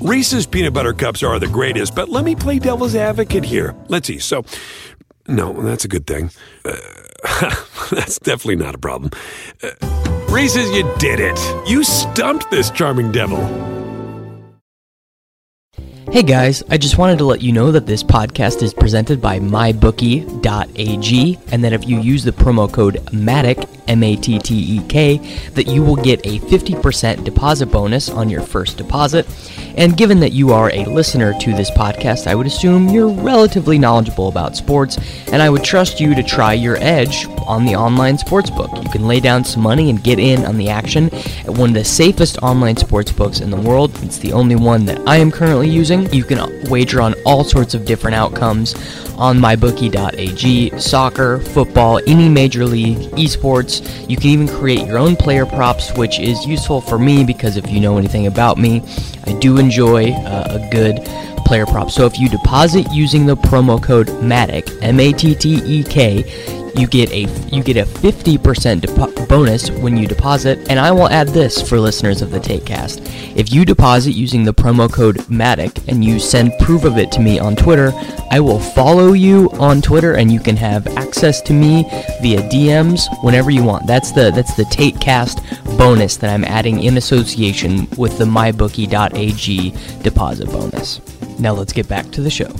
Reese's peanut butter cups are the greatest, but let me play devil's advocate here. Let's see. So, no, that's a good thing. Uh, that's definitely not a problem. Uh, Reese's, you did it. You stumped this charming devil. Hey guys, I just wanted to let you know that this podcast is presented by mybookie.ag and that if you use the promo code MATTEK, M A T T E K, that you will get a 50% deposit bonus on your first deposit. And given that you are a listener to this podcast, I would assume you're relatively knowledgeable about sports, and I would trust you to try your edge on the online sportsbook. You can lay down some money and get in on the action at one of the safest online sportsbooks in the world. It's the only one that I am currently using. You can wager on all sorts of different outcomes on mybookie.ag soccer, football, any major league, esports. You can even create your own player props, which is useful for me because if you know anything about me, I do enjoy uh, a good player prop. So if you deposit using the promo code MATTEK, M A T T E K, you get a you get a 50% depo- bonus when you deposit and i will add this for listeners of the takecast. If you deposit using the promo code MATTEK and you send proof of it to me on twitter i will follow you on twitter and you can have access to me via dms whenever you want. That's the that's the takecast bonus that i'm adding in association with the mybookie.ag deposit bonus. Now let's get back to the show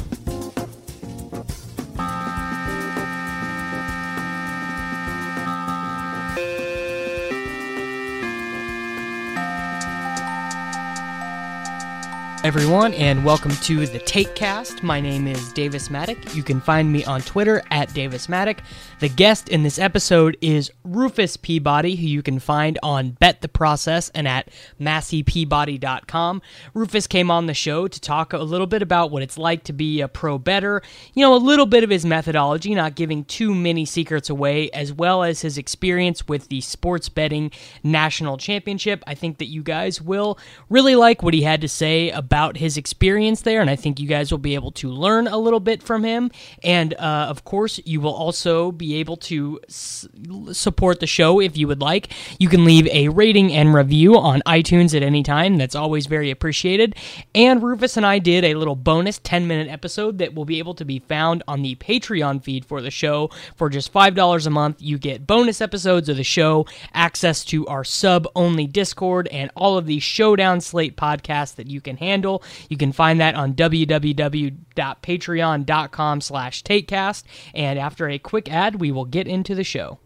everyone, and welcome to the Takecast. My name is Davis Mattek. You can find me on Twitter at Davis Mattek. The guest in this episode is Rufus Peabody, who you can find on Bet the Process and at MasseyPeabody.com. Rufus came on the show to talk a little bit about what it's like to be a pro better, you know, a little bit of his methodology, not giving too many secrets away, as well as his experience with the sports betting national championship. I think that you guys will really like what he had to say about about his experience there, and I think you guys will be able to learn a little bit from him. And uh, of course, you will also be able to s- support the show if you would like. You can leave a rating and review on iTunes at any time. That's always very appreciated. And Rufus and I did a little bonus 10 minute episode that will be able to be found on the Patreon feed for the show. For just $5 a month, you get bonus episodes of the show, access to our sub only Discord, and all of the Showdown Slate podcasts that you can handle You can find that on www.patreon.com slash takecast. And after a quick ad, we will get into the show.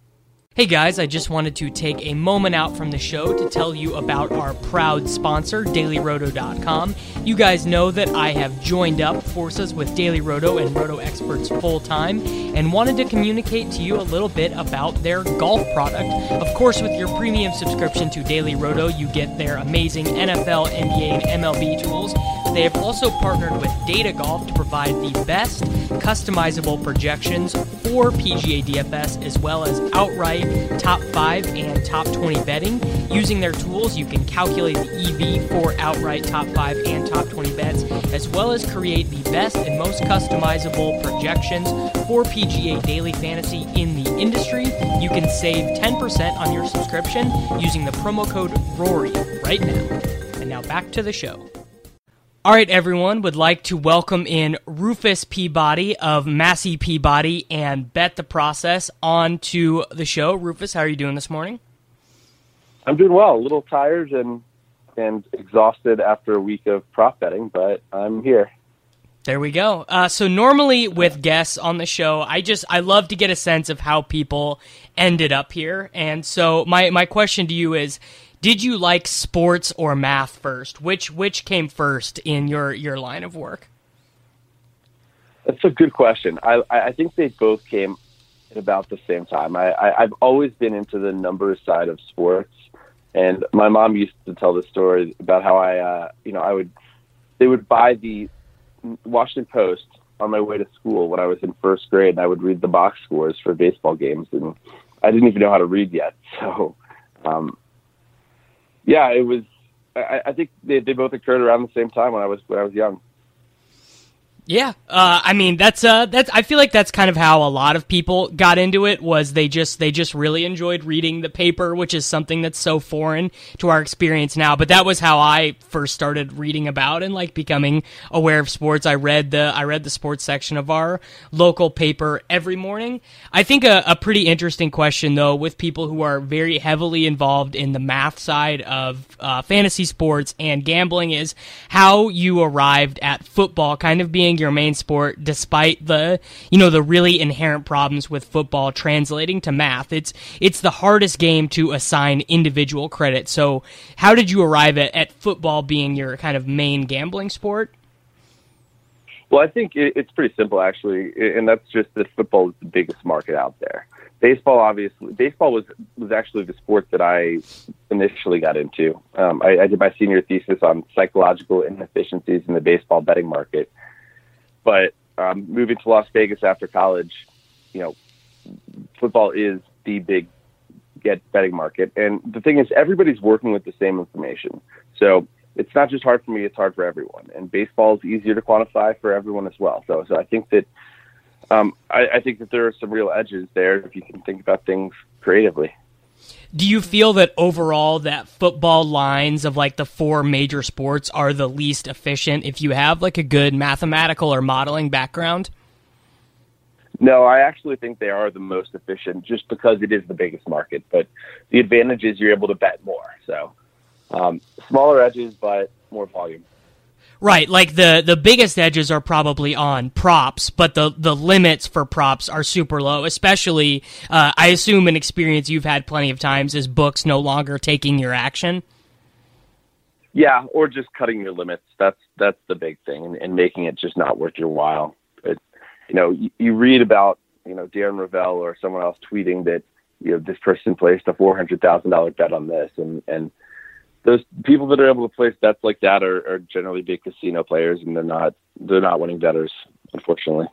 Hey guys, I just wanted to take a moment out from the show to tell you about our proud sponsor, DailyRoto.com. You guys know that I have joined up forces with Daily Roto and Roto Experts full time and wanted to communicate to you a little bit about their golf product. Of course, with your premium subscription to Daily Roto, you get their amazing NFL, NBA, and MLB tools. They have also partnered with Data Golf to provide the best customizable projections for PGA DFS as well as outright top 5 and top 20 betting. Using their tools, you can calculate the EV for outright top 5 and top 20 bets, as well as create the best and most customizable projections for PGA Daily Fantasy in the industry. You can save 10% on your subscription using the promo code RORY right now. And now back to the show. All right, everyone, would like to welcome in Rufus Peabody of Massey Peabody and Bet the Process onto the show. Rufus, how are you doing this morning? I'm doing well. A little tired and and exhausted after a week of prop betting, but I'm here. There we go. Uh, so normally with guests on the show, I just I love to get a sense of how people ended up here, and so my my question to you is did you like sports or math first? Which which came first in your your line of work? That's a good question. I I think they both came at about the same time. I, I I've always been into the numbers side of sports, and my mom used to tell the story about how I uh, you know I would they would buy the Washington Post on my way to school when I was in first grade, and I would read the box scores for baseball games, and I didn't even know how to read yet. So um, yeah, it was. I, I think they, they both occurred around the same time when I was when I was young. Yeah, uh, I mean that's uh, that's I feel like that's kind of how a lot of people got into it was they just they just really enjoyed reading the paper, which is something that's so foreign to our experience now. But that was how I first started reading about and like becoming aware of sports. I read the I read the sports section of our local paper every morning. I think a, a pretty interesting question though with people who are very heavily involved in the math side of uh, fantasy sports and gambling is how you arrived at football, kind of being your main sport despite the you know the really inherent problems with football translating to math. It's it's the hardest game to assign individual credit. So how did you arrive at, at football being your kind of main gambling sport? Well i think it's pretty simple actually and that's just that football is the biggest market out there. Baseball obviously baseball was was actually the sport that I initially got into. Um, I, I did my senior thesis on psychological inefficiencies in the baseball betting market, but um, moving to Las Vegas after college, you know, football is the big get betting market. And the thing is, everybody's working with the same information. So it's not just hard for me; it's hard for everyone. And baseball is easier to quantify for everyone as well. So, so I think that um, I, I think that there are some real edges there if you can think about things creatively do you feel that overall that football lines of like the four major sports are the least efficient if you have like a good mathematical or modeling background? No, I actually think they are the most efficient just because it is the biggest market. But the advantage is you're able to bet more. So um, smaller edges, but more volume. Right, like the the biggest edges are probably on props, but the the limits for props are super low. Especially, uh, I assume an experience you've had plenty of times is books no longer taking your action. Yeah, or just cutting your limits. That's that's the big thing, and, and making it just not worth your while. You know, you, you read about you know Darren Rovell or someone else tweeting that you know this person placed a four hundred thousand dollar bet on this, and and those people that are able to place bets like that are, are generally big casino players, and they're not they're not winning betters, unfortunately.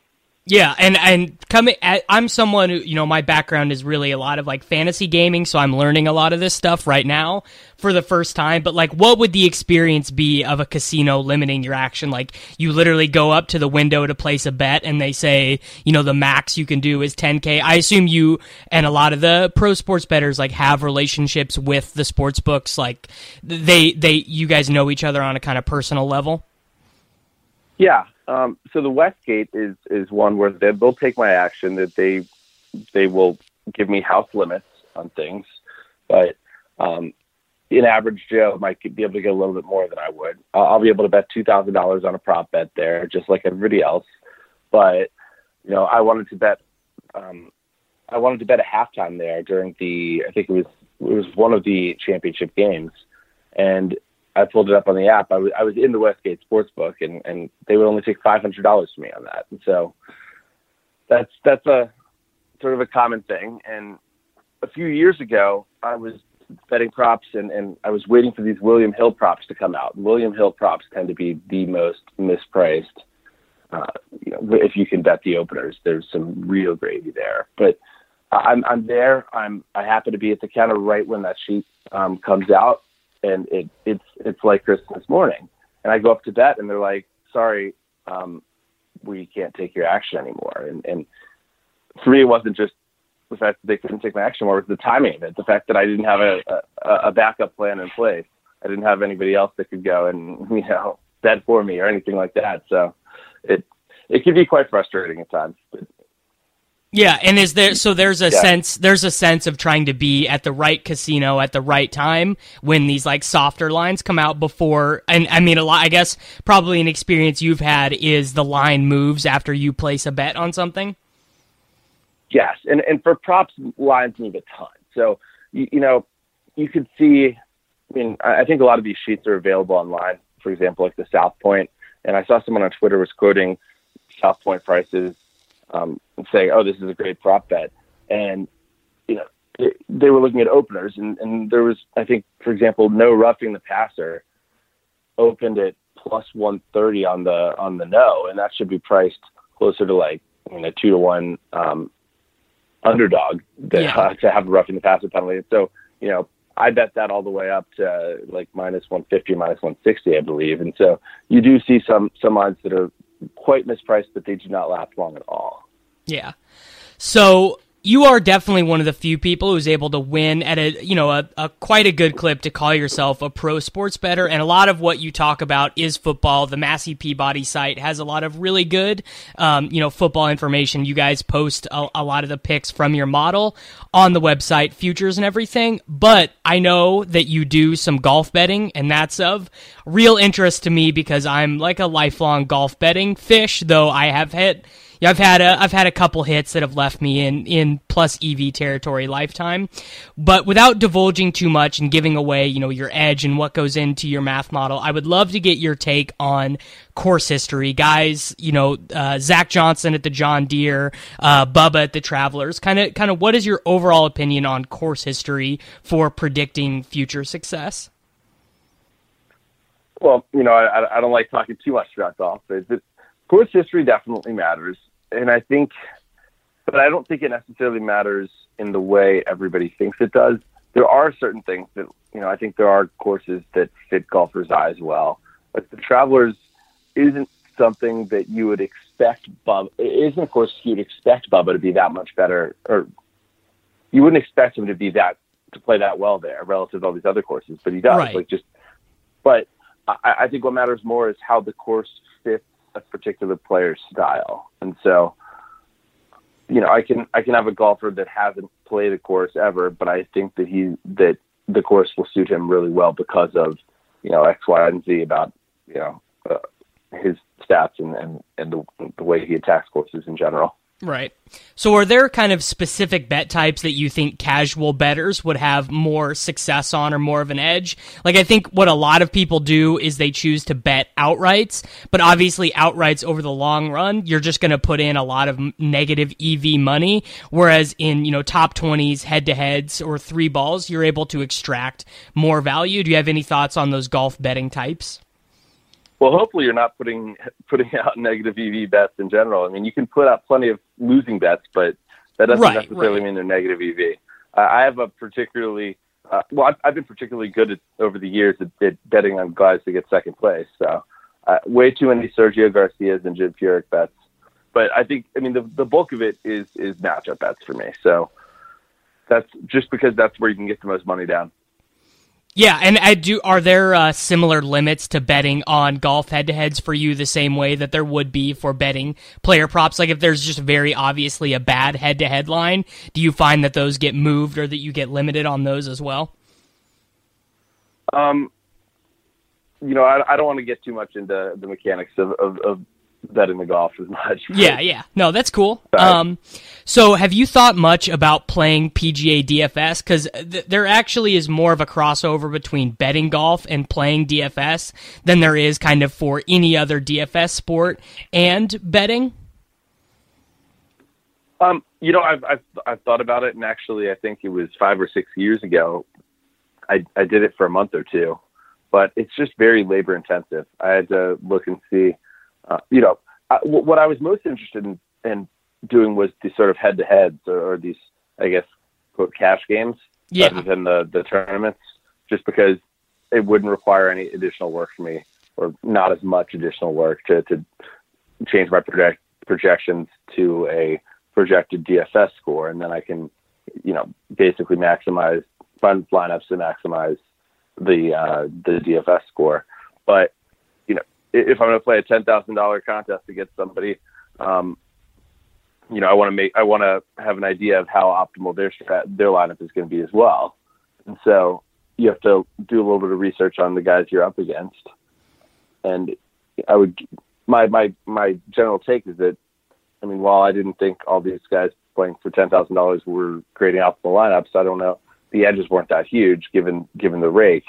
Yeah, and and coming, I'm someone who you know my background is really a lot of like fantasy gaming, so I'm learning a lot of this stuff right now for the first time. But like, what would the experience be of a casino limiting your action? Like, you literally go up to the window to place a bet, and they say, you know, the max you can do is 10k. I assume you and a lot of the pro sports betters like have relationships with the sports books. Like, they they you guys know each other on a kind of personal level. Yeah, um, so the Westgate is is one where they, they'll take my action that they they will give me house limits on things, but um, an average Joe might be able to get a little bit more than I would. I'll, I'll be able to bet two thousand dollars on a prop bet there, just like everybody else. But you know, I wanted to bet. Um, I wanted to bet a halftime there during the. I think it was it was one of the championship games, and I pulled it up on the app. I was I was in the Westgate Sportsbook, and and they would only take five hundred dollars from me on that. And so that's that's a sort of a common thing. And a few years ago, I was betting props, and and I was waiting for these William Hill props to come out. William Hill props tend to be the most mispriced. Uh, you know, if you can bet the openers, there's some real gravy there. But I'm I'm there. I'm I happen to be at the counter right when that sheet um, comes out, and it it's it's like Christmas morning. And I go up to bet, and they're like, "Sorry, um, we can't take your action anymore." And and for me, it wasn't just the fact that they couldn't take my action anymore; it was the timing of it, the fact that I didn't have a, a, a backup plan in place. I didn't have anybody else that could go and you know bet for me or anything like that. So it it can be quite frustrating at times. But yeah, and is there so there's a yeah. sense there's a sense of trying to be at the right casino at the right time when these like softer lines come out before and I mean a lot I guess probably an experience you've had is the line moves after you place a bet on something. Yes, and and for props lines move a ton. So you, you know you could see I mean I think a lot of these sheets are available online. For example, like the South Point, and I saw someone on Twitter was quoting South Point prices um, saying, "Oh, this is a great prop bet," and you know it, they were looking at openers, and, and there was, I think, for example, no roughing the passer opened at plus 130 on the on the no, and that should be priced closer to like you know two to one um, underdog that, yeah. uh, to have a roughing the passer penalty. So you know I bet that all the way up to like minus 150, minus 160, I believe. And so you do see some some lines that are quite mispriced, but they do not last long at all. Yeah. So you are definitely one of the few people who's able to win at a you know a, a, quite a good clip to call yourself a pro sports better. And a lot of what you talk about is football. The massey peabody site has a lot of really good um, you know football information. You guys post a, a, lot of the picks from your model on the website futures and everything. But i know that you do some golf betting and that's of real interest to me because i'm like a lifelong golf betting fish though i have hit yeah, I've had a I've had a couple hits that have left me in in plus EV territory lifetime, but without divulging too much and giving away you know your edge and what goes into your math model, I would love to get your take on course history, guys. You know, uh, Zach Johnson at the John Deere, uh, Bubba at the Travelers. Kind of kind of what is your overall opinion on course history for predicting future success? Well, you know, I, I don't like talking too much about golf, but course history definitely matters and I think, but I don't think it necessarily matters in the way everybody thinks it does. There are certain things that you know. I think there are courses that fit golfers' eyes well, but the Travelers isn't something that you would expect. Bubba it isn't a course you'd expect Bubba to be that much better, or you wouldn't expect him to be that to play that well there relative to all these other courses, but he does. Right. Like just, but I, I think what matters more is how the course fits a particular player's style. And so, you know, I can I can have a golfer that hasn't played a course ever, but I think that he that the course will suit him really well because of you know X, Y, and Z about you know uh, his stats and and and the, the way he attacks courses in general. Right. So, are there kind of specific bet types that you think casual betters would have more success on or more of an edge? Like, I think what a lot of people do is they choose to bet outrights, but obviously, outrights over the long run, you're just going to put in a lot of negative EV money. Whereas in, you know, top 20s, head to heads, or three balls, you're able to extract more value. Do you have any thoughts on those golf betting types? Well, hopefully you're not putting putting out negative EV bets in general. I mean, you can put out plenty of losing bets, but that doesn't right, necessarily right. mean they're negative EV. Uh, I have a particularly uh, well, I've, I've, been particularly good at, over the years at, at, betting on guys to get second place. So, uh, way too many Sergio Garcias and Jim Furyk bets. But I think, I mean, the the bulk of it is is matchup bets for me. So that's just because that's where you can get the most money down. Yeah, and I do. Are there uh, similar limits to betting on golf head-to-heads for you, the same way that there would be for betting player props? Like, if there's just very obviously a bad head-to-head line, do you find that those get moved or that you get limited on those as well? Um, you know, I, I don't want to get too much into the mechanics of, of, of betting the golf as much. Yeah, yeah. No, that's cool. Um, so have you thought much about playing PGA DFS? Because th- there actually is more of a crossover between betting golf and playing DFS than there is kind of for any other DFS sport and betting. Um, you know, I've, I've I've thought about it, and actually, I think it was five or six years ago. I I did it for a month or two, but it's just very labor intensive. I had to look and see uh, you know, I, w- what I was most interested in, in doing was these sort of head to heads or, or, these, I guess, quote, cash games yeah. rather than the, the tournaments, just because it wouldn't require any additional work for me or not as much additional work to, to change my project, projections to a projected DFS score. And then I can, you know, basically maximize fund lineups to maximize the, uh, the DFS score. But if I'm going to play a ten thousand dollar contest against somebody, um, you know, I want to make, I want to have an idea of how optimal their strat, their lineup is going to be as well. And so you have to do a little bit of research on the guys you're up against. And I would, my my my general take is that, I mean, while I didn't think all these guys playing for ten thousand dollars were creating optimal lineups, I don't know. The edges weren't that huge given given the rake,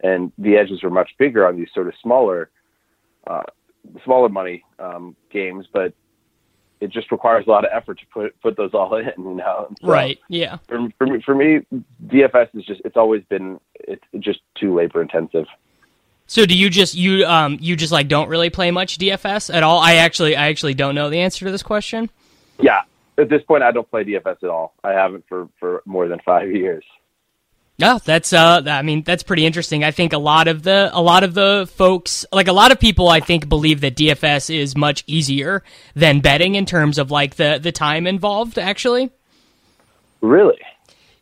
and the edges were much bigger on these sort of smaller uh, smaller money um, games, but it just requires a lot of effort to put put those all in. You know, so right? Yeah. For, for me, for me, DFS is just it's always been it's just too labor intensive. So do you just you um you just like don't really play much DFS at all? I actually I actually don't know the answer to this question. Yeah, at this point I don't play DFS at all. I haven't for for more than five years. No, that's uh I mean that's pretty interesting. I think a lot of the a lot of the folks like a lot of people I think believe that DFS is much easier than betting in terms of like the the time involved actually. Really?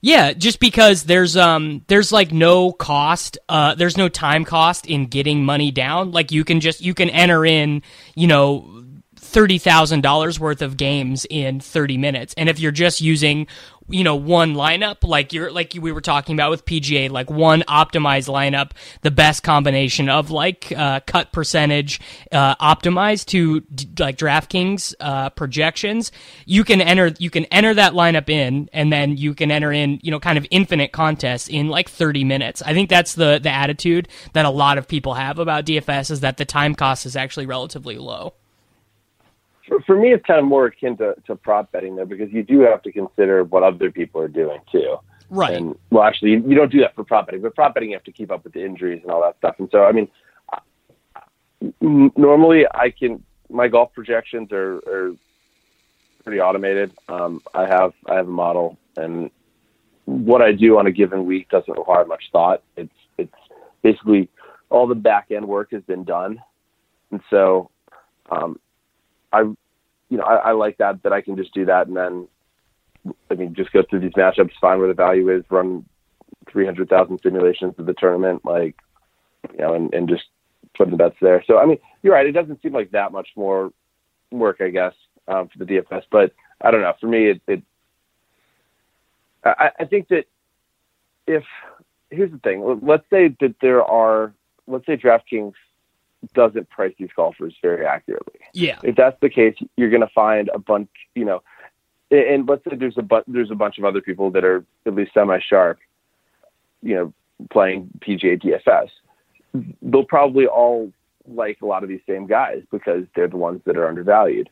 Yeah, just because there's um there's like no cost, uh there's no time cost in getting money down. Like you can just you can enter in, you know, thirty thousand dollars worth of games in thirty minutes. And if you're just using you know one lineup like you're like we were talking about with PGA like one optimized lineup the best combination of like uh, cut percentage uh, optimized to d- like DraftKings uh, projections you can enter you can enter that lineup in and then you can enter in you know kind of infinite contests in like 30 minutes I think that's the the attitude that a lot of people have about DFS is that the time cost is actually relatively low for, for me, it's kind of more akin to, to prop betting though, because you do have to consider what other people are doing too. Right. And well, actually, you, you don't do that for prop betting, but prop betting you have to keep up with the injuries and all that stuff. And so, I mean, normally I can my golf projections are, are pretty automated. Um, I have I have a model, and what I do on a given week doesn't require much thought. It's it's basically all the back end work has been done, and so um, I, you know, I, I like that that I can just do that and then, I mean, just go through these matchups, find where the value is, run three hundred thousand simulations of the tournament, like, you know, and, and just put the bets there. So I mean, you're right. It doesn't seem like that much more work, I guess, um, for the DFS, but I don't know. For me, it, it I, I think that if here's the thing, let's say that there are, let's say DraftKings doesn't price these golfers very accurately. Yeah. If that's the case, you're going to find a bunch, you know, and let's say there's a bu- there's a bunch of other people that are at least semi sharp, you know, playing PGA DFS. They'll probably all like a lot of these same guys because they're the ones that are undervalued.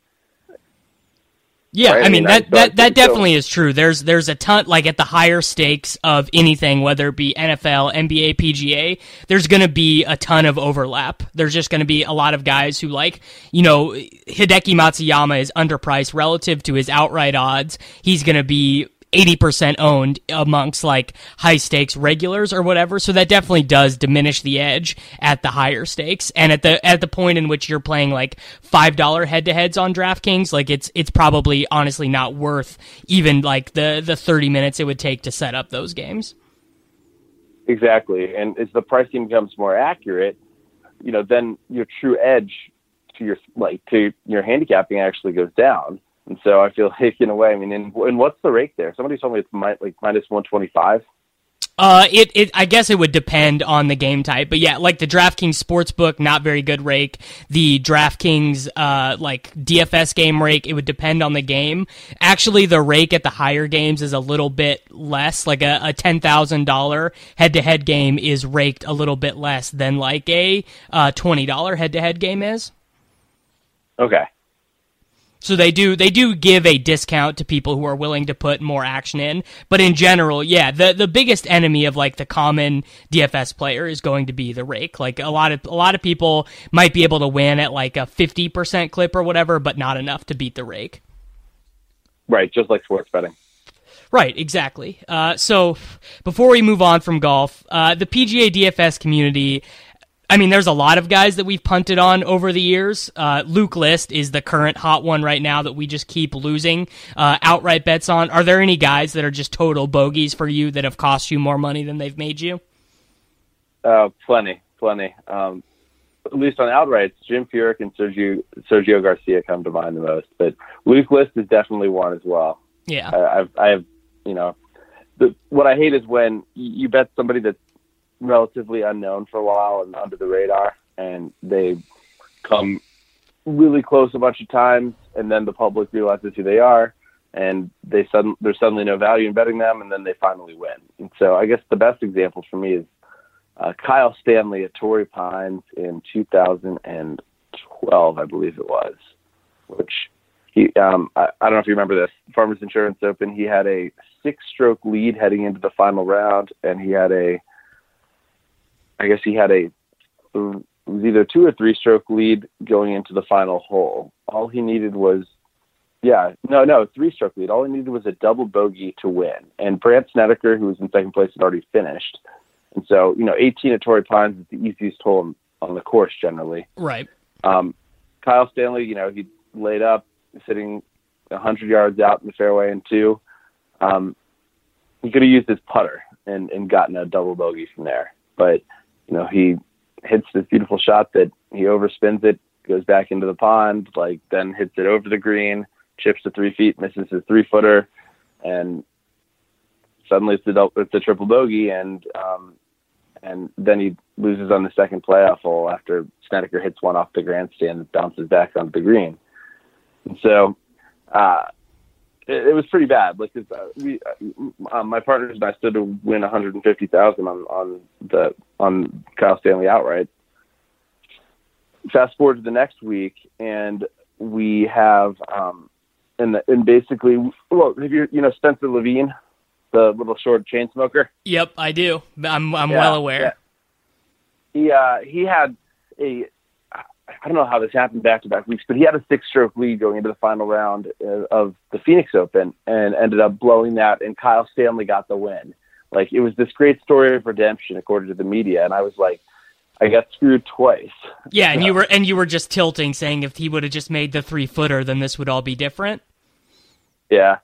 Yeah, Right? I I mean that I that, that think so. definitely is true. There's there's a ton like at the higher stakes of anything, whether it be NFL, NBA, PGA. There's going to be a ton of overlap. There's just going to be a lot of guys who like you know Hideki Matsuyama is underpriced relative to his outright odds. He's going to be 80% owned amongst like high stakes regulars or whatever. So that definitely does diminish the edge at the higher stakes. And at the at the point in which you're playing like $5 head to heads on DraftKings, like it's it's probably honestly not worth even like the the 30 minutes it would take to set up those games. Exactly, and as the pricing becomes more accurate, you know, then your true edge to your like to your handicapping actually goes down. And so I feel like in a way, I mean, and, and what's the rate there? Somebody told me it's mi- like minus one twenty five. Uh, it, it, I guess it would depend on the game type, but yeah, like the DraftKings Sportsbook, not very good rake. The DraftKings, uh, like DFS game rake, it would depend on the game. Actually, the rake at the higher games is a little bit less. Like a, a $10,000 head to head game is raked a little bit less than like a, uh, $20 head to head game is. Okay, So they do they do give a discount to people who are willing to put more action in, but in general, yeah, the the biggest enemy of like the common DFS player is going to be the rake. Like a lot of a lot of people might be able to win at like a 50% clip or whatever, but not enough to beat the rake. right, just like sports betting. Right, exactly. Uh, so before we move on from golf, uh, the PGA DFS community. I mean, there's a lot of guys that we've punted on over the years. Uh, Luke List is the current hot one right now that we just keep losing uh, outright bets on. Are there any guys that are just total bogeys for you that have cost you more money than they've made you? Uh, plenty, plenty. Um, at least on outrights, Jim Furyk and Sergio Sergio Garcia come to mind the most. But Luke List is definitely one as well. Yeah. I, I've, I have, you know, the, what I hate is when you bet somebody that's relatively unknown for a while and under the radar, and they come really close a bunch of times, and then the public realizes who they are, and they sudden there's suddenly no value in betting them, and then they finally win. And so I guess the best example for me is uh, Kyle Stanley at Torrey Pines in 2012, I believe it was, which he um, I, I don't know if you remember this Farmers Insurance Open. He had a six-stroke lead heading into the final round, and he had a I guess he had a it was either two or three stroke lead going into the final hole. All he needed was Yeah, no, no, three stroke lead. All he needed was a double bogey to win. And Brandt Snedeker, who was in second place, had already finished. And so, you know, 18 at Torrey Pines is the easiest hole on the course generally. Right. Um, Kyle Stanley, you know, he laid up, sitting 100 yards out in the fairway and two. Um, he could have used his putter and, and gotten a double bogey from there. But, you know, he hits this beautiful shot that he overspins it, goes back into the pond, like then hits it over the green, chips to three feet, misses his three footer, and suddenly it's a, it's triple bogey, and um, and then he loses on the second playoff hole after Snedeker hits one off the grandstand that bounces back onto the green. And so uh, it, it was pretty bad. Like uh, we, uh, my partners and I stood to win 150,000 on on the on Kyle Stanley outright. Fast forward to the next week, and we have um, and the, and basically, well, have you you know Spencer Levin, the little short chain smoker? Yep, I do. I'm I'm yeah, well aware. Yeah. He uh, he had a I don't know how this happened back to back weeks, but he had a six stroke lead going into the final round uh, of the Phoenix Open and ended up blowing that, and Kyle Stanley got the win. Like it was this great story of redemption according to the media, and I was like, I got screwed twice. Yeah, and you were and you were just tilting, saying if he would have just made the three footer, then this would all be different. Yeah.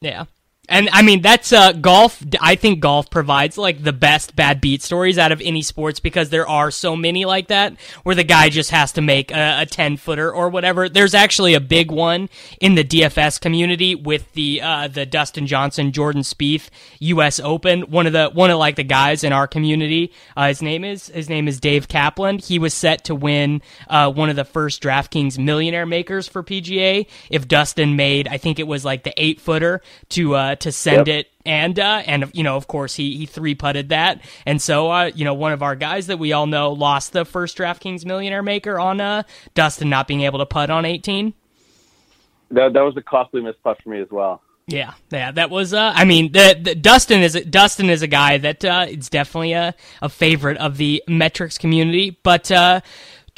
Yeah. And I mean, that's uh, golf. I think golf provides like the best bad beat stories out of any sports because there are so many like that where the guy just has to make a, a 10 footer or whatever. There's actually a big one in the DFS community with the, uh, the Dustin Johnson, Jordan Spieth U.S. Open. One of the, one of like the guys in our community, uh, his name is, his name is Dave Kaplan. He was set to win, uh, one of the first DraftKings millionaire makers for PGA if Dustin made, I think it was like the eight footer to, uh, to send yep. it and uh, and you know of course he he three putted that and so uh, you know one of our guys that we all know lost the first DraftKings millionaire maker on uh, Dustin not being able to putt on 18 that that was a costly miss putt for me as well yeah, yeah, that was. Uh, I mean, the, the, Dustin is Dustin is a guy that uh, it's definitely a, a favorite of the metrics community. But uh,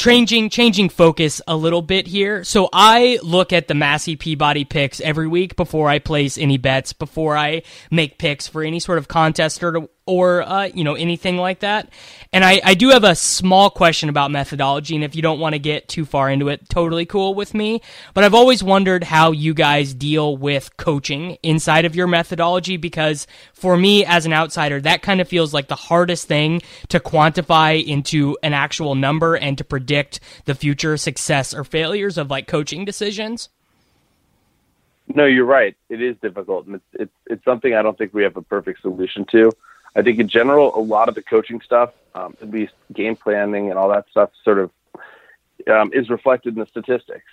changing changing focus a little bit here. So I look at the Massey Peabody picks every week before I place any bets, before I make picks for any sort of contest or or uh, you know anything like that. And I, I do have a small question about methodology, and if you don't want to get too far into it, totally cool with me. But I've always wondered how you guys deal with coaching inside of your methodology because for me as an outsider, that kind of feels like the hardest thing to quantify into an actual number and to predict the future success or failures of like coaching decisions. No, you're right. It is difficult, and it's it's, it's something I don't think we have a perfect solution to. I think in general, a lot of the coaching stuff, um, at least game planning and all that stuff, sort of um, is reflected in the statistics.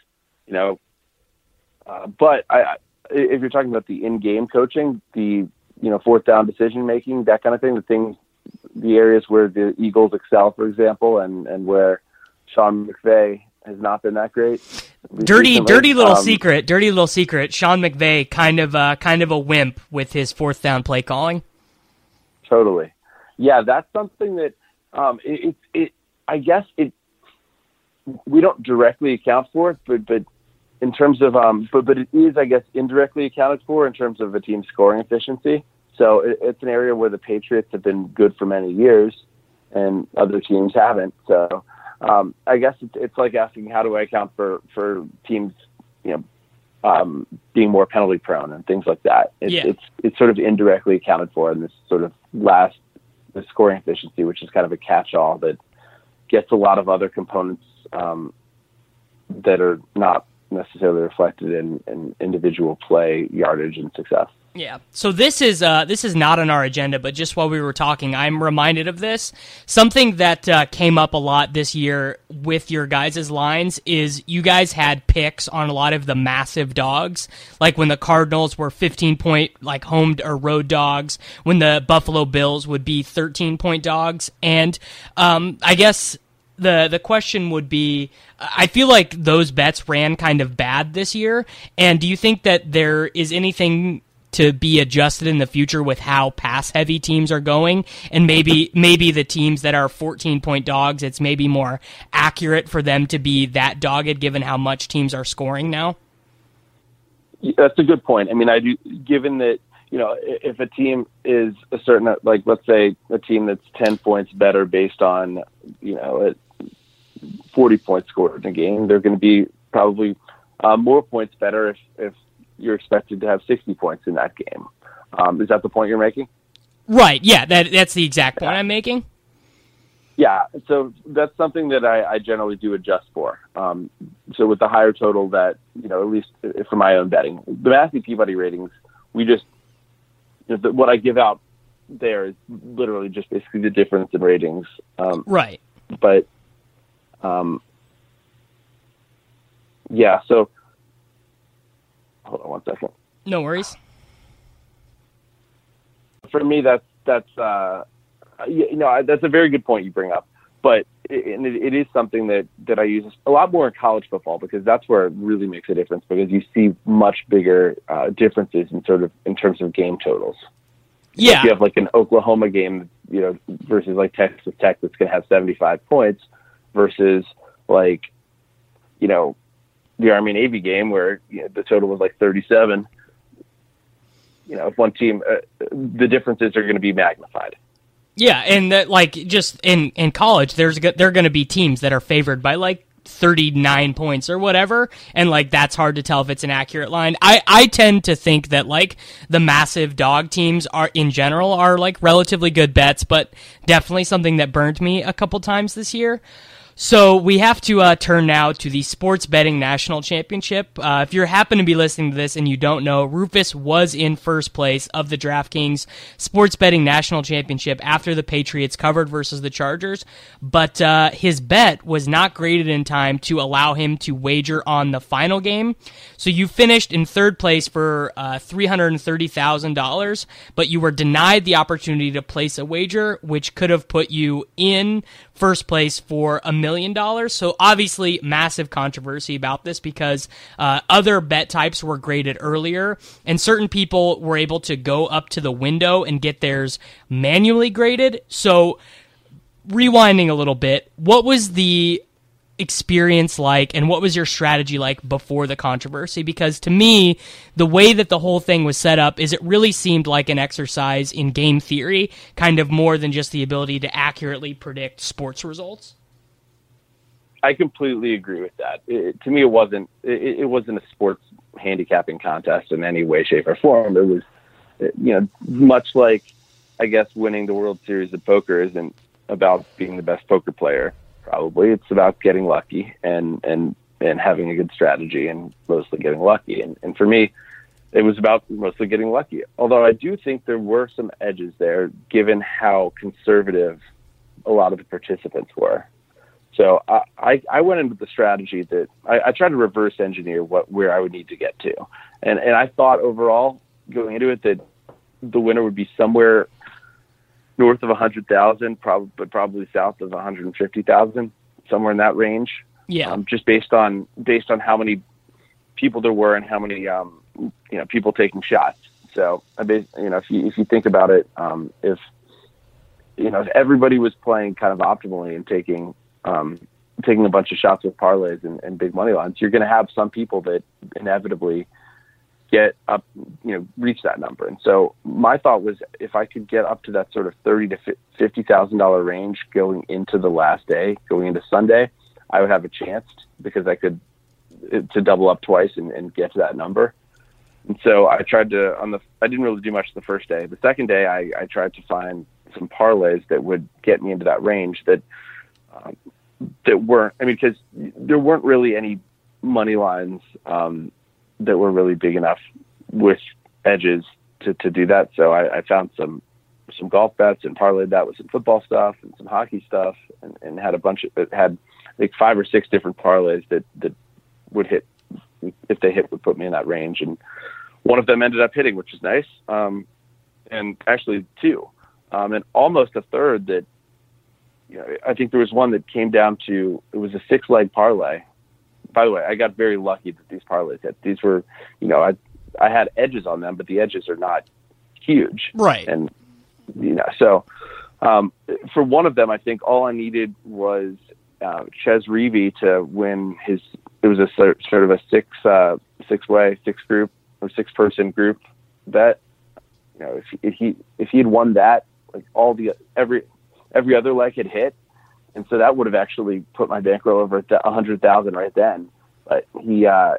You know, uh, but I, if you're talking about the in-game coaching, the you know fourth down decision making, that kind of thing, the things, the areas where the Eagles excel, for example, and and where Sean McVay has not been that great. Dirty, recently. dirty little um, secret, dirty little secret. Sean McVay, kind of, uh, kind of a wimp with his fourth down play calling. Totally. Yeah, that's something that um, it, it, it, I guess it, we don't directly account for it, but, but in terms of, um, but, but it is, I guess, indirectly accounted for in terms of a team's scoring efficiency. So it, it's an area where the Patriots have been good for many years and other teams haven't. So, um, I guess it's, it's like asking how do I account for, for teams, you know, um, being more penalty prone and things like that. It's, yeah. it's it's sort of indirectly accounted for in this sort of last the scoring efficiency, which is kind of a catch-all that gets a lot of other components um, that are not necessarily reflected in, in individual play yardage and success. Yeah. So this is uh, this is not on our agenda, but just while we were talking, I'm reminded of this. Something that uh, came up a lot this year with your guys' lines is you guys had picks on a lot of the massive dogs, like when the Cardinals were 15 point like home or road dogs, when the Buffalo Bills would be 13 point dogs, and um, I guess the the question would be I feel like those bets ran kind of bad this year and do you think that there is anything to be adjusted in the future with how pass heavy teams are going and maybe maybe the teams that are 14 point dogs it's maybe more accurate for them to be that dogged given how much teams are scoring now That's a good point. I mean, I do. Given that you know, if a team is a certain like, let's say a team that's ten points better based on you know, forty points scored in a game, they're going to be probably uh, more points better if if you're expected to have sixty points in that game. Um, is that the point you're making? Right. Yeah. That that's the exact point I'm making. Yeah, so that's something that I, I generally do adjust for. Um, so with the higher total, that you know, at least for my own betting, the Massey Peabody ratings, we just you know, the, what I give out there is literally just basically the difference in ratings. Um, right. But, um, yeah. So hold on one second. No worries. For me, that's that's. Uh, you know, that's a very good point you bring up. But it, it is something that, that I use a lot more in college football because that's where it really makes a difference because you see much bigger uh, differences in sort of in terms of game totals. Yeah, if you have like an Oklahoma game, you know, versus like Texas Tech that's going to have seventy five points versus like, you know, the Army Navy game where you know, the total was like thirty seven. You know, if one team, uh, the differences are going to be magnified. Yeah, and that, like just in in college, there's there are going to be teams that are favored by like 39 points or whatever and like that's hard to tell if it's an accurate line i i tend to think that like the massive dog teams are in general are like relatively good bets but definitely something that burned me a couple times this year so we have to uh, turn now to the Sports Betting National Championship. Uh, if you happen to be listening to this and you don't know, Rufus was in first place of the DraftKings Sports Betting National Championship after the Patriots covered versus the Chargers, but uh, his bet was not graded in time to allow him to wager on the final game. So you finished in third place for uh, $330,000, but you were denied the opportunity to place a wager, which could have put you in first place for a million dollars. So obviously, massive controversy about this because uh, other bet types were graded earlier, and certain people were able to go up to the window and get theirs manually graded. So, rewinding a little bit, what was the experience like and what was your strategy like before the controversy? Because to me the way that the whole thing was set up is it really seemed like an exercise in game theory kind of more than just the ability to accurately predict sports results. I completely agree with that. It, to me it wasn't it, it wasn't a sports handicapping contest in any way shape or form. It was you know much like i guess winning the world series of poker isn't about being the best poker player probably. It's about getting lucky and and and having a good strategy and mostly getting lucky. And and for me, it was about mostly getting lucky. Although I do think there were some edges there, given how conservative a lot of the participants were. So I, I, I went in with the strategy that I, I tried to reverse engineer what where I would need to get to, and and I thought overall going into it that the winner would be somewhere north of 100,000, probably, but probably south of 150,000, somewhere in that range. Yeah. Um, just based on based on how many people there were and how many um, you know people taking shots. So I mean, you know if you if you think about it, um, if you know if everybody was playing kind of optimally and taking um, taking a bunch of shots with parlays and, and big money lines, you're going to have some people that inevitably get up, you know, reach that number. And so my thought was if I could get up to that sort of thirty to fifty thousand dollar range going into the last day, going into Sunday, I would have a chance because I could to double up twice and, and get to that number. And so I tried to on the I didn't really do much the first day. The second day I, I tried to find some parlays that would get me into that range that um, that weren't I mean because there weren't really any money lines um, that were really big enough with edges to, to do that. So I, I found some some golf bets and parlayed that with some football stuff and some hockey stuff and, and had a bunch of had like five or six different parlays that that would hit if they hit would put me in that range. And one of them ended up hitting which is nice. Um, and actually two. Um, and almost a third that you know I think there was one that came down to it was a six leg parlay by the way, I got very lucky that these parlays hit. These were, you know, I I had edges on them, but the edges are not huge, right? And you know, so um, for one of them, I think all I needed was uh, Chez Reavie to win his. It was a sort of a six uh, six way six group or six person group bet. You know, if, if he if he had won that, like all the every every other leg had hit, and so that would have actually put my bankroll over a hundred thousand right then. But he uh,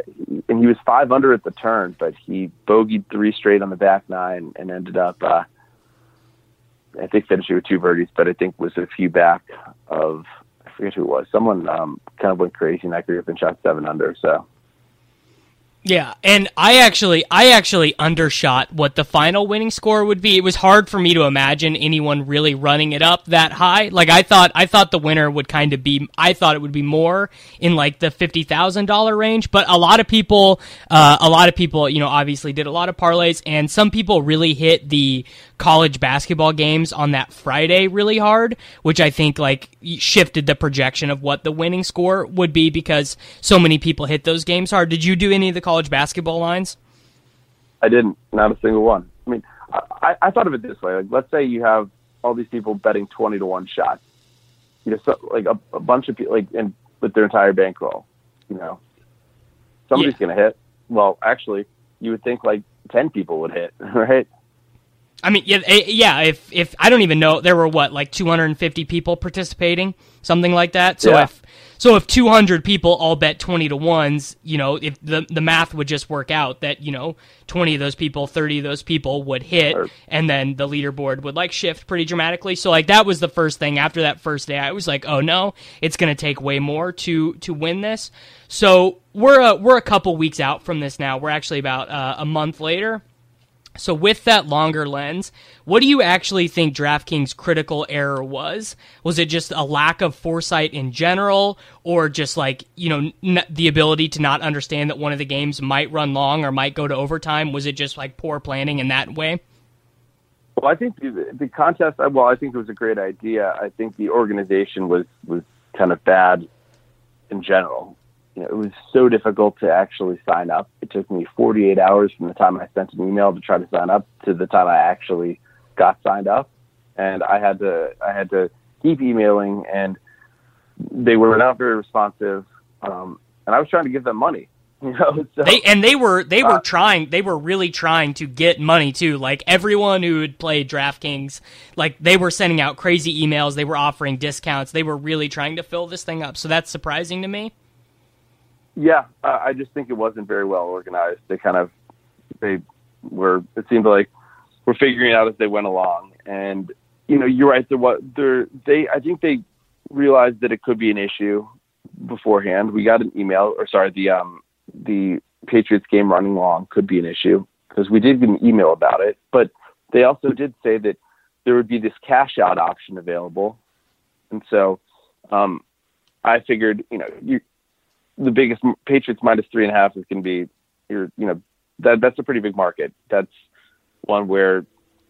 and he was five under at the turn, but he bogeyed three straight on the back nine and ended up. Uh, I think finishing with two birdies, but I think was a few back of I forget who it was. Someone um, kind of went crazy in that group and shot seven under. So yeah, and I actually I actually undershot what the final winning score would be. It was hard for me to imagine anyone really running it up that high. Like I thought I thought the winner would kind of be I thought it would be more in like the $50,000 range, but a lot of people uh, a lot of people, you know, obviously did a lot of parlays and some people really hit the college basketball games on that Friday really hard, which I think like shifted the projection of what the winning score would be because so many people hit those games hard. Did you do any of the college basketball lines? I didn't, not a single one. I mean, I, I thought of it this way: like, let's say you have all these people betting twenty to one shots, you know, so, like a, a bunch of people, like, and with their entire bankroll, you know, somebody's yeah. going to hit. Well, actually, you would think like ten people would hit, right? I mean, yeah, eh, yeah. If if I don't even know, there were what like 250 people participating, something like that. So yeah. if so, if 200 people all bet 20 to ones, you know, if the the math would just work out that you know 20 of those people, 30 of those people would hit, and then the leaderboard would like shift pretty dramatically. So like that was the first thing. After that first day, I was like, oh no, it's gonna take way more to to win this. So we're a, we're a couple weeks out from this now. We're actually about uh, a month later so, with that longer lens, what do you actually think DraftKings' critical error was? Was it just a lack of foresight in general, or just like, you know, n- the ability to not understand that one of the games might run long or might go to overtime? Was it just like poor planning in that way? Well, I think the, the contest, uh, well, I think it was a great idea. I think the organization was, was kind of bad in general you know, it was so difficult to actually sign up. It took me 48 hours from the time I sent an email to try to sign up to the time I actually got signed up, and I had to I had to keep emailing, and they were not very responsive. Um, and I was trying to give them money, you know. So, they and they were they were uh, trying they were really trying to get money too. Like everyone who had played DraftKings, like they were sending out crazy emails. They were offering discounts. They were really trying to fill this thing up. So that's surprising to me. Yeah, I just think it wasn't very well organized. They kind of they were. It seemed like we're figuring out as they went along, and you know, you're right. There was there they. I think they realized that it could be an issue beforehand. We got an email, or sorry, the um the Patriots game running long could be an issue because we did get an email about it. But they also did say that there would be this cash out option available, and so um, I figured, you know, you the biggest Patriots minus three and a half is going to be your, you know, that that's a pretty big market. That's one where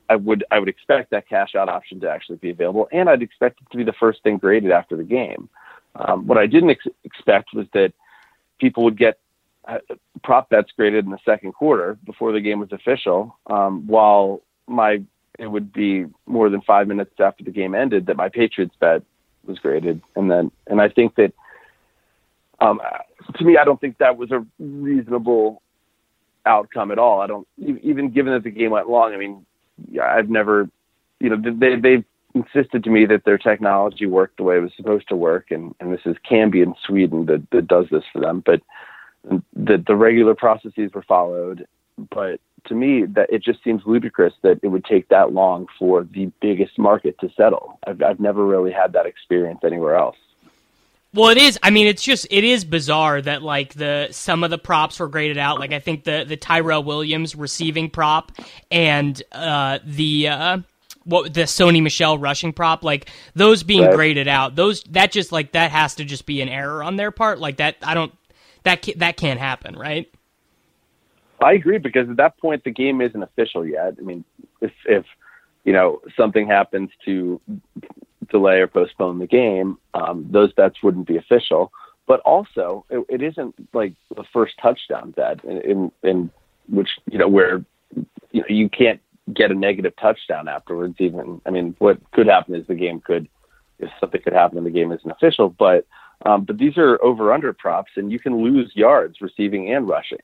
I would I would expect that cash out option to actually be available, and I'd expect it to be the first thing graded after the game. Um, what I didn't ex- expect was that people would get uh, prop bets graded in the second quarter before the game was official, um, while my it would be more than five minutes after the game ended that my Patriots bet was graded, and then and I think that um, to me, I don't think that was a reasonable outcome at all. I don't even given that the game went long. I mean, I've never, you know, they they've insisted to me that their technology worked the way it was supposed to work, and and this is Kambi in Sweden that that does this for them, but that the regular processes were followed. But to me, that it just seems ludicrous that it would take that long for the biggest market to settle. I've I've never really had that experience anywhere else. Well, it is. I mean, it's just it is bizarre that like the some of the props were graded out. Like I think the the Tyrell Williams receiving prop and uh, the uh, what the Sony Michel rushing prop, like those being right. graded out. Those that just like that has to just be an error on their part. Like that, I don't that that can't happen, right? I agree because at that point the game isn't official yet. I mean, if if you know something happens to delay or postpone the game, um, those bets wouldn't be official. But also, it, it isn't like the first touchdown bet in, in, in which you know where you know you can't get a negative touchdown afterwards. Even I mean, what could happen is the game could if something could happen and the game isn't official. But um, but these are over under props, and you can lose yards receiving and rushing.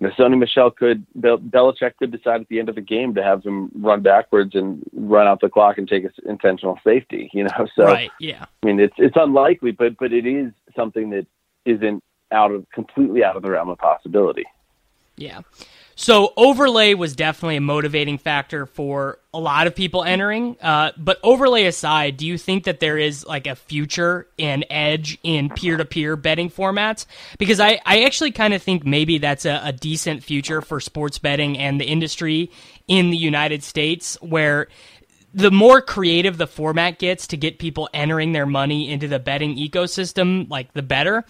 You know, Sony Michel could Bel- Belichick could decide at the end of the game to have him run backwards and run out the clock and take an intentional safety. You know, so right, yeah. I mean, it's it's unlikely, but but it is something that isn't out of completely out of the realm of possibility. Yeah. So overlay was definitely a motivating factor for a lot of people entering. Uh, but overlay aside, do you think that there is like a future and edge in peer-to-peer betting formats? Because I, I actually kind of think maybe that's a, a decent future for sports betting and the industry in the United States, where the more creative the format gets to get people entering their money into the betting ecosystem, like the better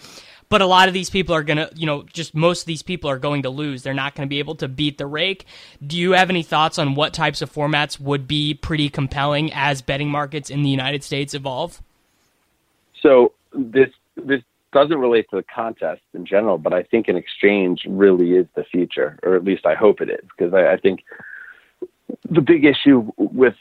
but a lot of these people are going to, you know, just most of these people are going to lose. They're not going to be able to beat the rake. Do you have any thoughts on what types of formats would be pretty compelling as betting markets in the United States evolve? So this this doesn't relate to the contest in general, but I think an exchange really is the future, or at least I hope it is, because I, I think the big issue with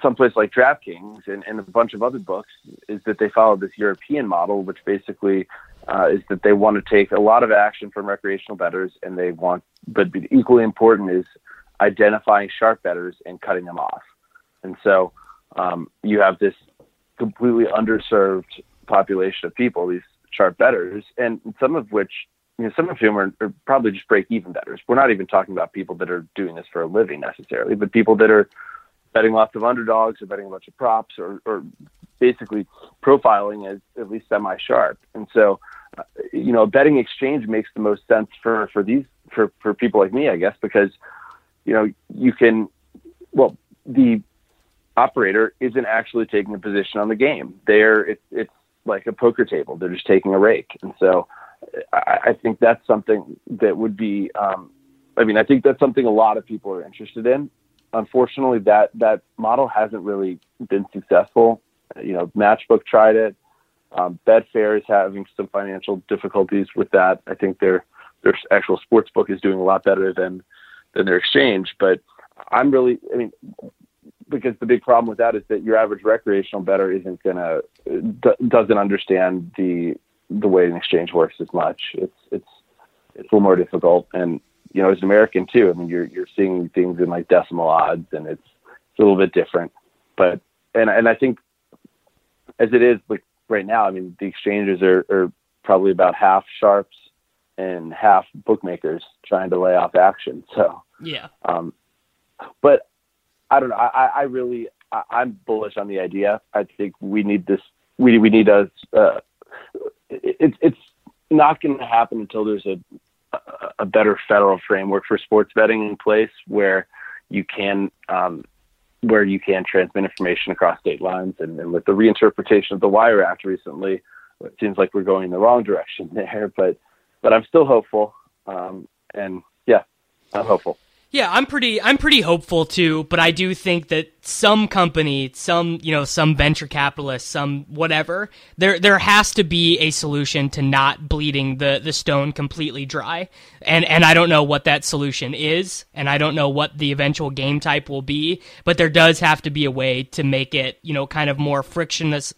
someplace like DraftKings and, and a bunch of other books is that they follow this European model, which basically uh, is that they want to take a lot of action from recreational bettors, and they want, but equally important is identifying sharp bettors and cutting them off. And so um, you have this completely underserved population of people, these sharp bettors, and some of which, you know, some of whom are, are probably just break even bettors. We're not even talking about people that are doing this for a living necessarily, but people that are betting lots of underdogs or betting a bunch of props or, or basically profiling as at least semi sharp. And so, uh, you know, betting exchange makes the most sense for, for these, for, for people like me, I guess, because, you know, you can, well, the operator isn't actually taking a position on the game. They're, it's, it's like a poker table. They're just taking a rake. And so I, I think that's something that would be, um, I mean, I think that's something a lot of people are interested in unfortunately, that that model hasn't really been successful. You know, Matchbook tried it. Um, Betfair is having some financial difficulties with that. I think their their actual sports book is doing a lot better than than their exchange. But I'm really, I mean, because the big problem with that is that your average recreational better isn't gonna d- doesn't understand the the way an exchange works as much. It's it's it's a little more difficult, and you know, as an American too, I mean, you're you're seeing things in like decimal odds, and it's it's a little bit different. But and and I think as it is like right now, I mean, the exchanges are, are probably about half sharps and half bookmakers trying to lay off action. So yeah. Um, but I don't know. I, I really I, I'm bullish on the idea. I think we need this. We we need a. Uh, it, it's not going to happen until there's a a better federal framework for sports betting in place where you can um, where you can transmit information across state lines and, and, with the reinterpretation of the Wire Act recently, it seems like we're going in the wrong direction there. But but I'm still hopeful, um, and yeah, I'm hopeful. Yeah, I'm pretty I'm pretty hopeful too, but I do think that some company, some, you know, some venture capitalist, some whatever, there there has to be a solution to not bleeding the the stone completely dry. And and I don't know what that solution is, and I don't know what the eventual game type will be, but there does have to be a way to make it, you know, kind of more frictionless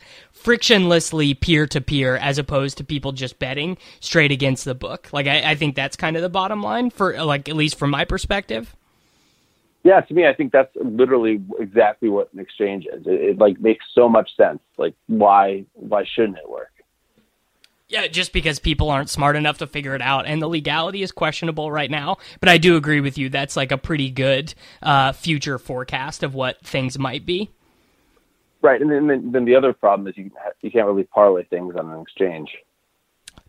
frictionlessly peer to peer as opposed to people just betting straight against the book. Like I, I think that's kind of the bottom line for like at least from my perspective. Yeah, to me, I think that's literally exactly what an exchange is. It, it like makes so much sense. Like why why shouldn't it work? Yeah, just because people aren't smart enough to figure it out, and the legality is questionable right now. But I do agree with you. That's like a pretty good uh, future forecast of what things might be. Right, and then, then the other problem is you you can't really parlay things on an exchange.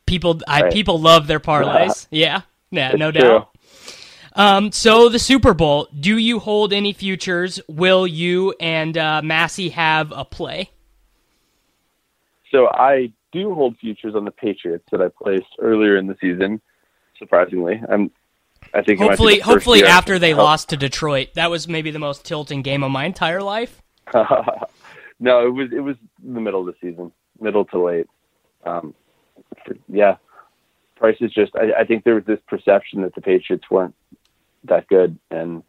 People, I, right. people love their parlays. yeah, yeah, it's no true. doubt. Um, so the Super Bowl, do you hold any futures? Will you and uh, Massey have a play? So I do hold futures on the Patriots that I placed earlier in the season. Surprisingly, I'm. I think hopefully, hopefully after they lost to Detroit, that was maybe the most tilting game of my entire life. no, it was it was the middle of the season, middle to late. Um, yeah, Price is just. I, I think there was this perception that the Patriots weren't that good, and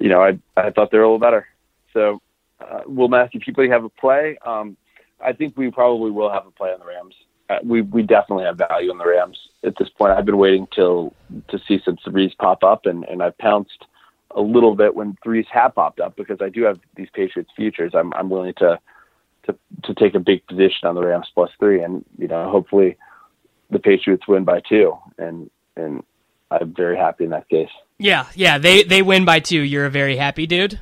you know, I I thought they were a little better. So, uh, will Massey Peabody have a play? Um, I think we probably will have a play on the Rams. uh, we we definitely have value in the Rams at this point. I've been waiting till to see some threes pop up, and and I've pounced a little bit when threes have popped up because I do have these Patriots futures. I'm I'm willing to to to take a big position on the Rams plus three, and you know hopefully the Patriots win by two, and and I'm very happy in that case. Yeah, yeah, they they win by two. You're a very happy dude.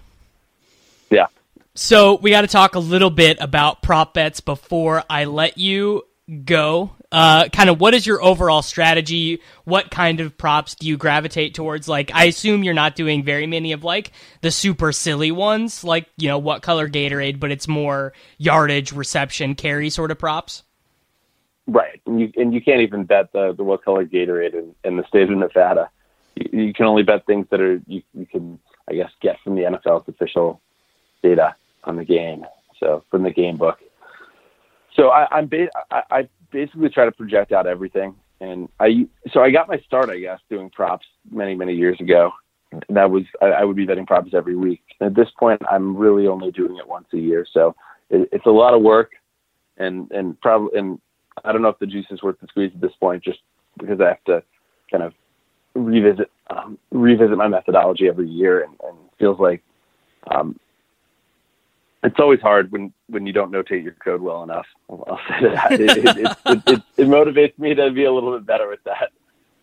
Yeah. So we got to talk a little bit about prop bets before I let you go. Uh, kind of what is your overall strategy? What kind of props do you gravitate towards? Like, I assume you're not doing very many of like the super silly ones, like you know what color Gatorade, but it's more yardage, reception, carry sort of props. Right, and you and you can't even bet the the what color Gatorade in, in the state of Nevada. You, you can only bet things that are you, you can I guess get from the NFL's official data on the game, so from the game book. So I, I'm I, I basically try to project out everything, and I so I got my start, I guess, doing props many many years ago. That was I, I would be betting props every week. And at this point, I'm really only doing it once a year, so it, it's a lot of work, and and probably and I don't know if the juice is worth the squeeze at this point, just because I have to kind of revisit um, revisit my methodology every year, and, and feels like um, it's always hard when when you don't notate your code well enough. I'll say that it, it, it, it, motivates me to be a little bit better with that.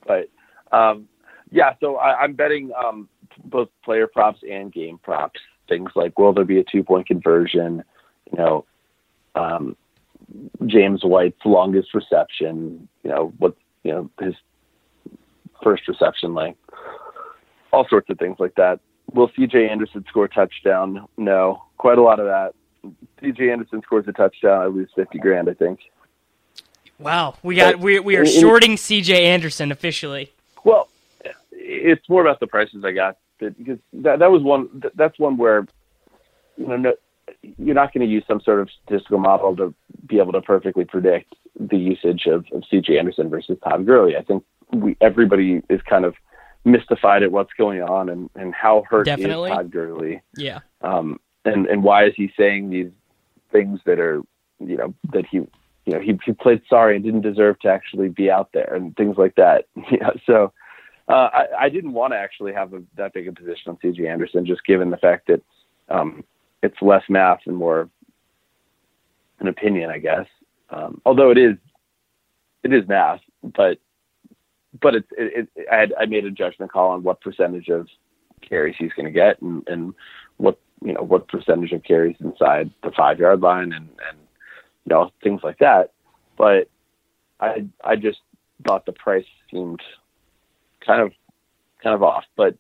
But um, yeah, so I, I'm betting um, both player props and game props. Things like will there be a two point conversion? You know, um, James White's longest reception. You know what? You know his first reception length. All sorts of things like that. Will CJ Anderson score a touchdown? No. Quite a lot of that. CJ Anderson scores a touchdown, I lose fifty grand, I think. Wow, we got we we are shorting CJ Anderson officially. Well, it's more about the prices I got because that that was one that's one where you know no, you're not going to use some sort of statistical model to be able to perfectly predict the usage of, of CJ Anderson versus Todd Gurley. I think we everybody is kind of mystified at what's going on and, and how hurt Definitely. is Todd Gurley. Yeah. Um, and, and why is he saying these things that are, you know, that he, you know, he, he played sorry and didn't deserve to actually be out there and things like that. Yeah. So, uh, I, I didn't want to actually have a, that big a position on CJ Anderson, just given the fact that, um, it's less math and more an opinion, I guess. Um, although it is, it is math, but but it's it, it, I had I made a judgment call on what percentage of carries he's going to get and, and what you know what percentage of carries inside the five yard line and and you know things like that. But I I just thought the price seemed kind of kind of off, but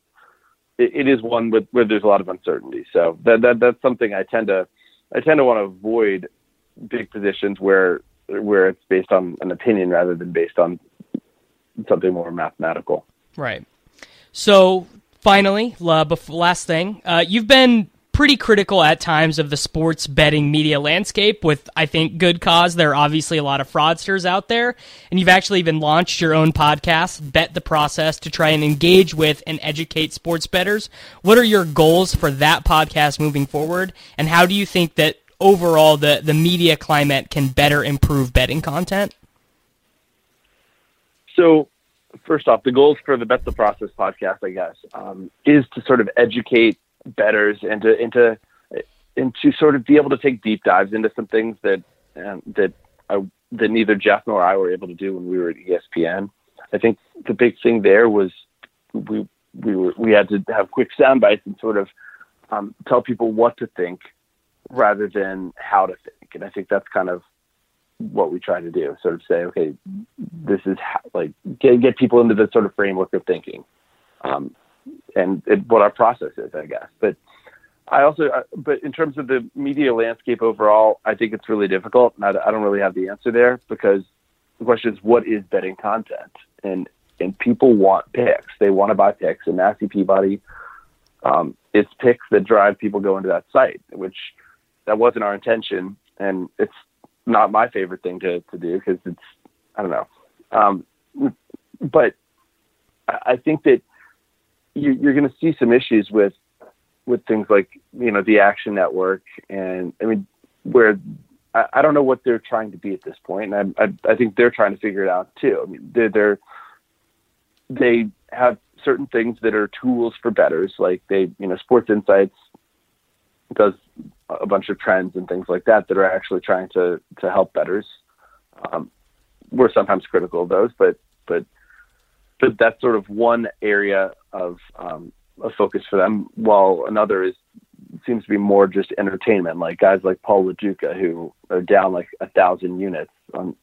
it, is one with, where there's a lot of uncertainty. So that that that's something I tend to I tend to want to avoid big positions where where it's based on an opinion rather than based on something more mathematical. Right. So finally, last thing, uh, you've been pretty critical at times of the sports betting media landscape with I think good cause. There are obviously a lot of fraudsters out there, and you've actually even launched your own podcast, Bet the Process, to try and engage with and educate sports bettors. What are your goals for that podcast moving forward, and how do you think that overall the the media climate can better improve betting content? So, first off, the goals for the Bet the Process podcast, I guess, um, is to sort of educate betters and to and to and to sort of be able to take deep dives into some things that um, that I, that neither Jeff nor I were able to do when we were at ESPN. I think the big thing there was we we were we had to have quick sound bites and sort of um, tell people what to think rather than how to think. And I think that's kind of what we try to do. Sort of say, okay, this is how, like get get people into the sort of framework of thinking, um, and it, what our process is, I guess. But I also, uh, but in terms of the media landscape overall, I think it's really difficult. And I, I don't really have the answer there because the question is, what is betting content? And and people want picks. They want to buy picks. And Massey Peabody, um, it's picks that drive people go into that site, which that wasn't our intention, and it's not my favorite thing to, to do because it's I don't know. Um, but I think that you, you're going to see some issues with with things like you know the Action Network and I mean where I, I don't know what they're trying to be at this point, and I, I, I think they're trying to figure it out too. I mean, they're, they're they have certain things that are tools for betters. like they, you know, Sports Insights does a bunch of trends and things like that that are actually trying to to help betters. Um, we're sometimes critical of those, but but but that's sort of one area of um, a focus for them, while another is seems to be more just entertainment, like guys like Paul Lo Duca who are down like a thousand units on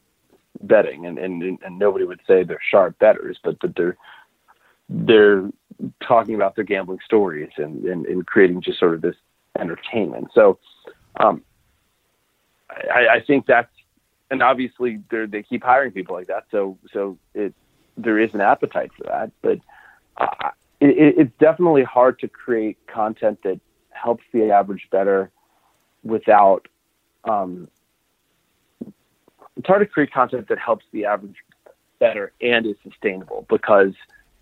betting, and, and and nobody would say they're sharp betters, but that they're they're talking about their gambling stories and, and, and creating just sort of this entertainment. So um, I, I think that's and obviously they keep hiring people like that. So so it there is an appetite for that, but uh, it, it's definitely hard to create content that helps the average better without. Um, it's hard to create content that helps the average better and is sustainable because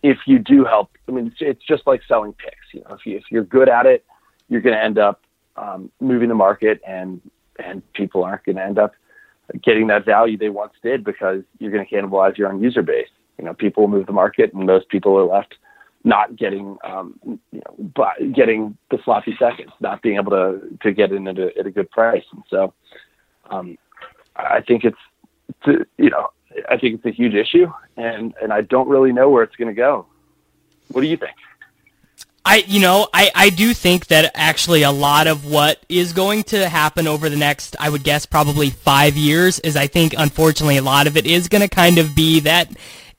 if you do help, I mean, it's, it's just like selling picks. You know, if you if you're good at it, you're going to end up um, moving the market, and and people aren't going to end up getting that value they once did because you're going to cannibalize your own user base. You know, people move the market, and most people are left not getting, um, you know, getting the sloppy seconds, not being able to to get in at a, at a good price. And so, um, I think it's, it's, you know, I think it's a huge issue, and and I don't really know where it's going to go. What do you think? I, you know, I, I do think that actually a lot of what is going to happen over the next, I would guess, probably five years is I think, unfortunately, a lot of it is going to kind of be that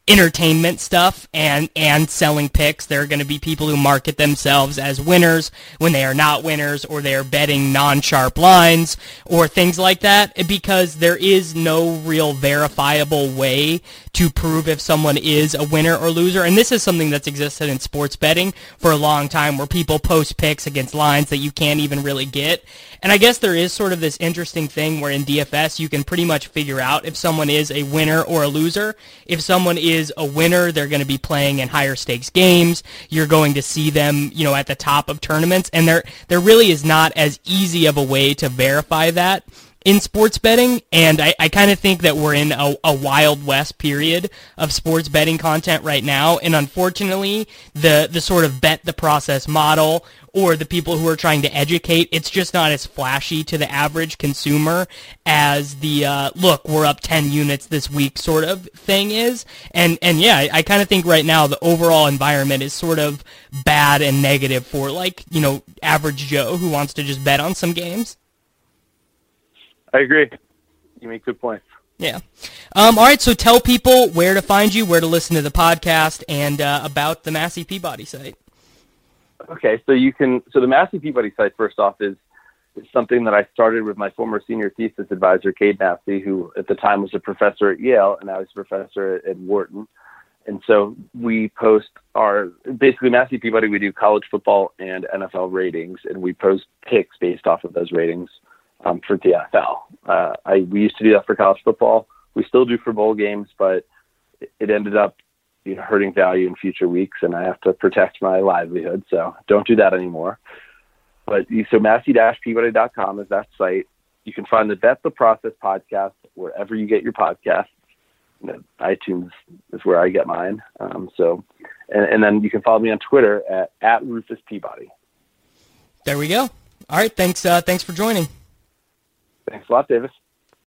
entertainment stuff and and selling picks. There are going to be people who market themselves as winners when they are not winners, or they are betting non-sharp lines or things like that, because there is no real verifiable way to prove if someone is a winner or loser. And this is something that's existed in sports betting for a long time, where people post picks against lines that you can't even really get. And I guess there is sort of this interesting thing where in DFS you can pretty much figure out if someone is a winner or a loser. If someone is a winner, they're going to be playing in higher stakes games. You're going to see them, you know, at the top of tournaments. And there, there really is not as easy of a way to verify that in sports betting, and I, I kind of think that we're in a, a wild west period of sports betting content right now. And unfortunately, the the sort of bet the process model or the people who are trying to educate, it's just not as flashy to the average consumer as the uh, look we're up ten units this week sort of thing is. And and yeah, I, I kind of think right now the overall environment is sort of bad and negative for like you know average Joe who wants to just bet on some games. I agree. You make good points. Yeah. Um, all right. So tell people where to find you, where to listen to the podcast, and uh, about the Massey Peabody site. Okay. So you can. So the Massey Peabody site, first off, is is something that I started with my former senior thesis advisor, Cade Massey, who at the time was a professor at Yale and now he's a professor at, at Wharton. And so we post our basically Massey Peabody. We do college football and NFL ratings, and we post picks based off of those ratings um, for the NFL. Uh, I we used to do that for college football. We still do for bowl games, but it ended up you know, hurting value in future weeks, and I have to protect my livelihood. So don't do that anymore. But so massey-peabody.com is that site. You can find the Bet the Process podcast wherever you get your podcasts. You know, iTunes is where I get mine. Um, so, and, and then you can follow me on Twitter at, at Rufus Peabody. There we go. All right. Thanks. Uh, thanks for joining. Thanks a lot, Davis.